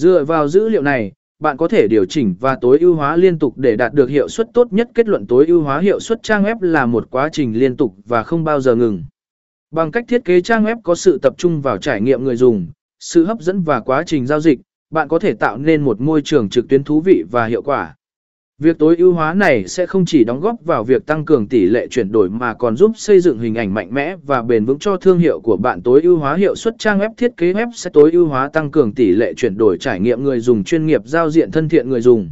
Dựa vào dữ liệu này, bạn có thể điều chỉnh và tối ưu hóa liên tục để đạt được hiệu suất tốt nhất. Kết luận tối ưu hóa hiệu suất trang web là một quá trình liên tục và không bao giờ ngừng. Bằng cách thiết kế trang web có sự tập trung vào trải nghiệm người dùng, sự hấp dẫn và quá trình giao dịch, bạn có thể tạo nên một môi trường trực tuyến thú vị và hiệu quả. Việc tối ưu hóa này sẽ không chỉ đóng góp vào việc tăng cường tỷ lệ chuyển đổi mà còn giúp xây dựng hình ảnh mạnh mẽ và bền vững cho thương hiệu của bạn. Tối ưu hóa hiệu suất trang web thiết kế web sẽ tối ưu hóa tăng cường tỷ lệ chuyển đổi trải nghiệm người dùng, chuyên nghiệp giao diện thân thiện người dùng.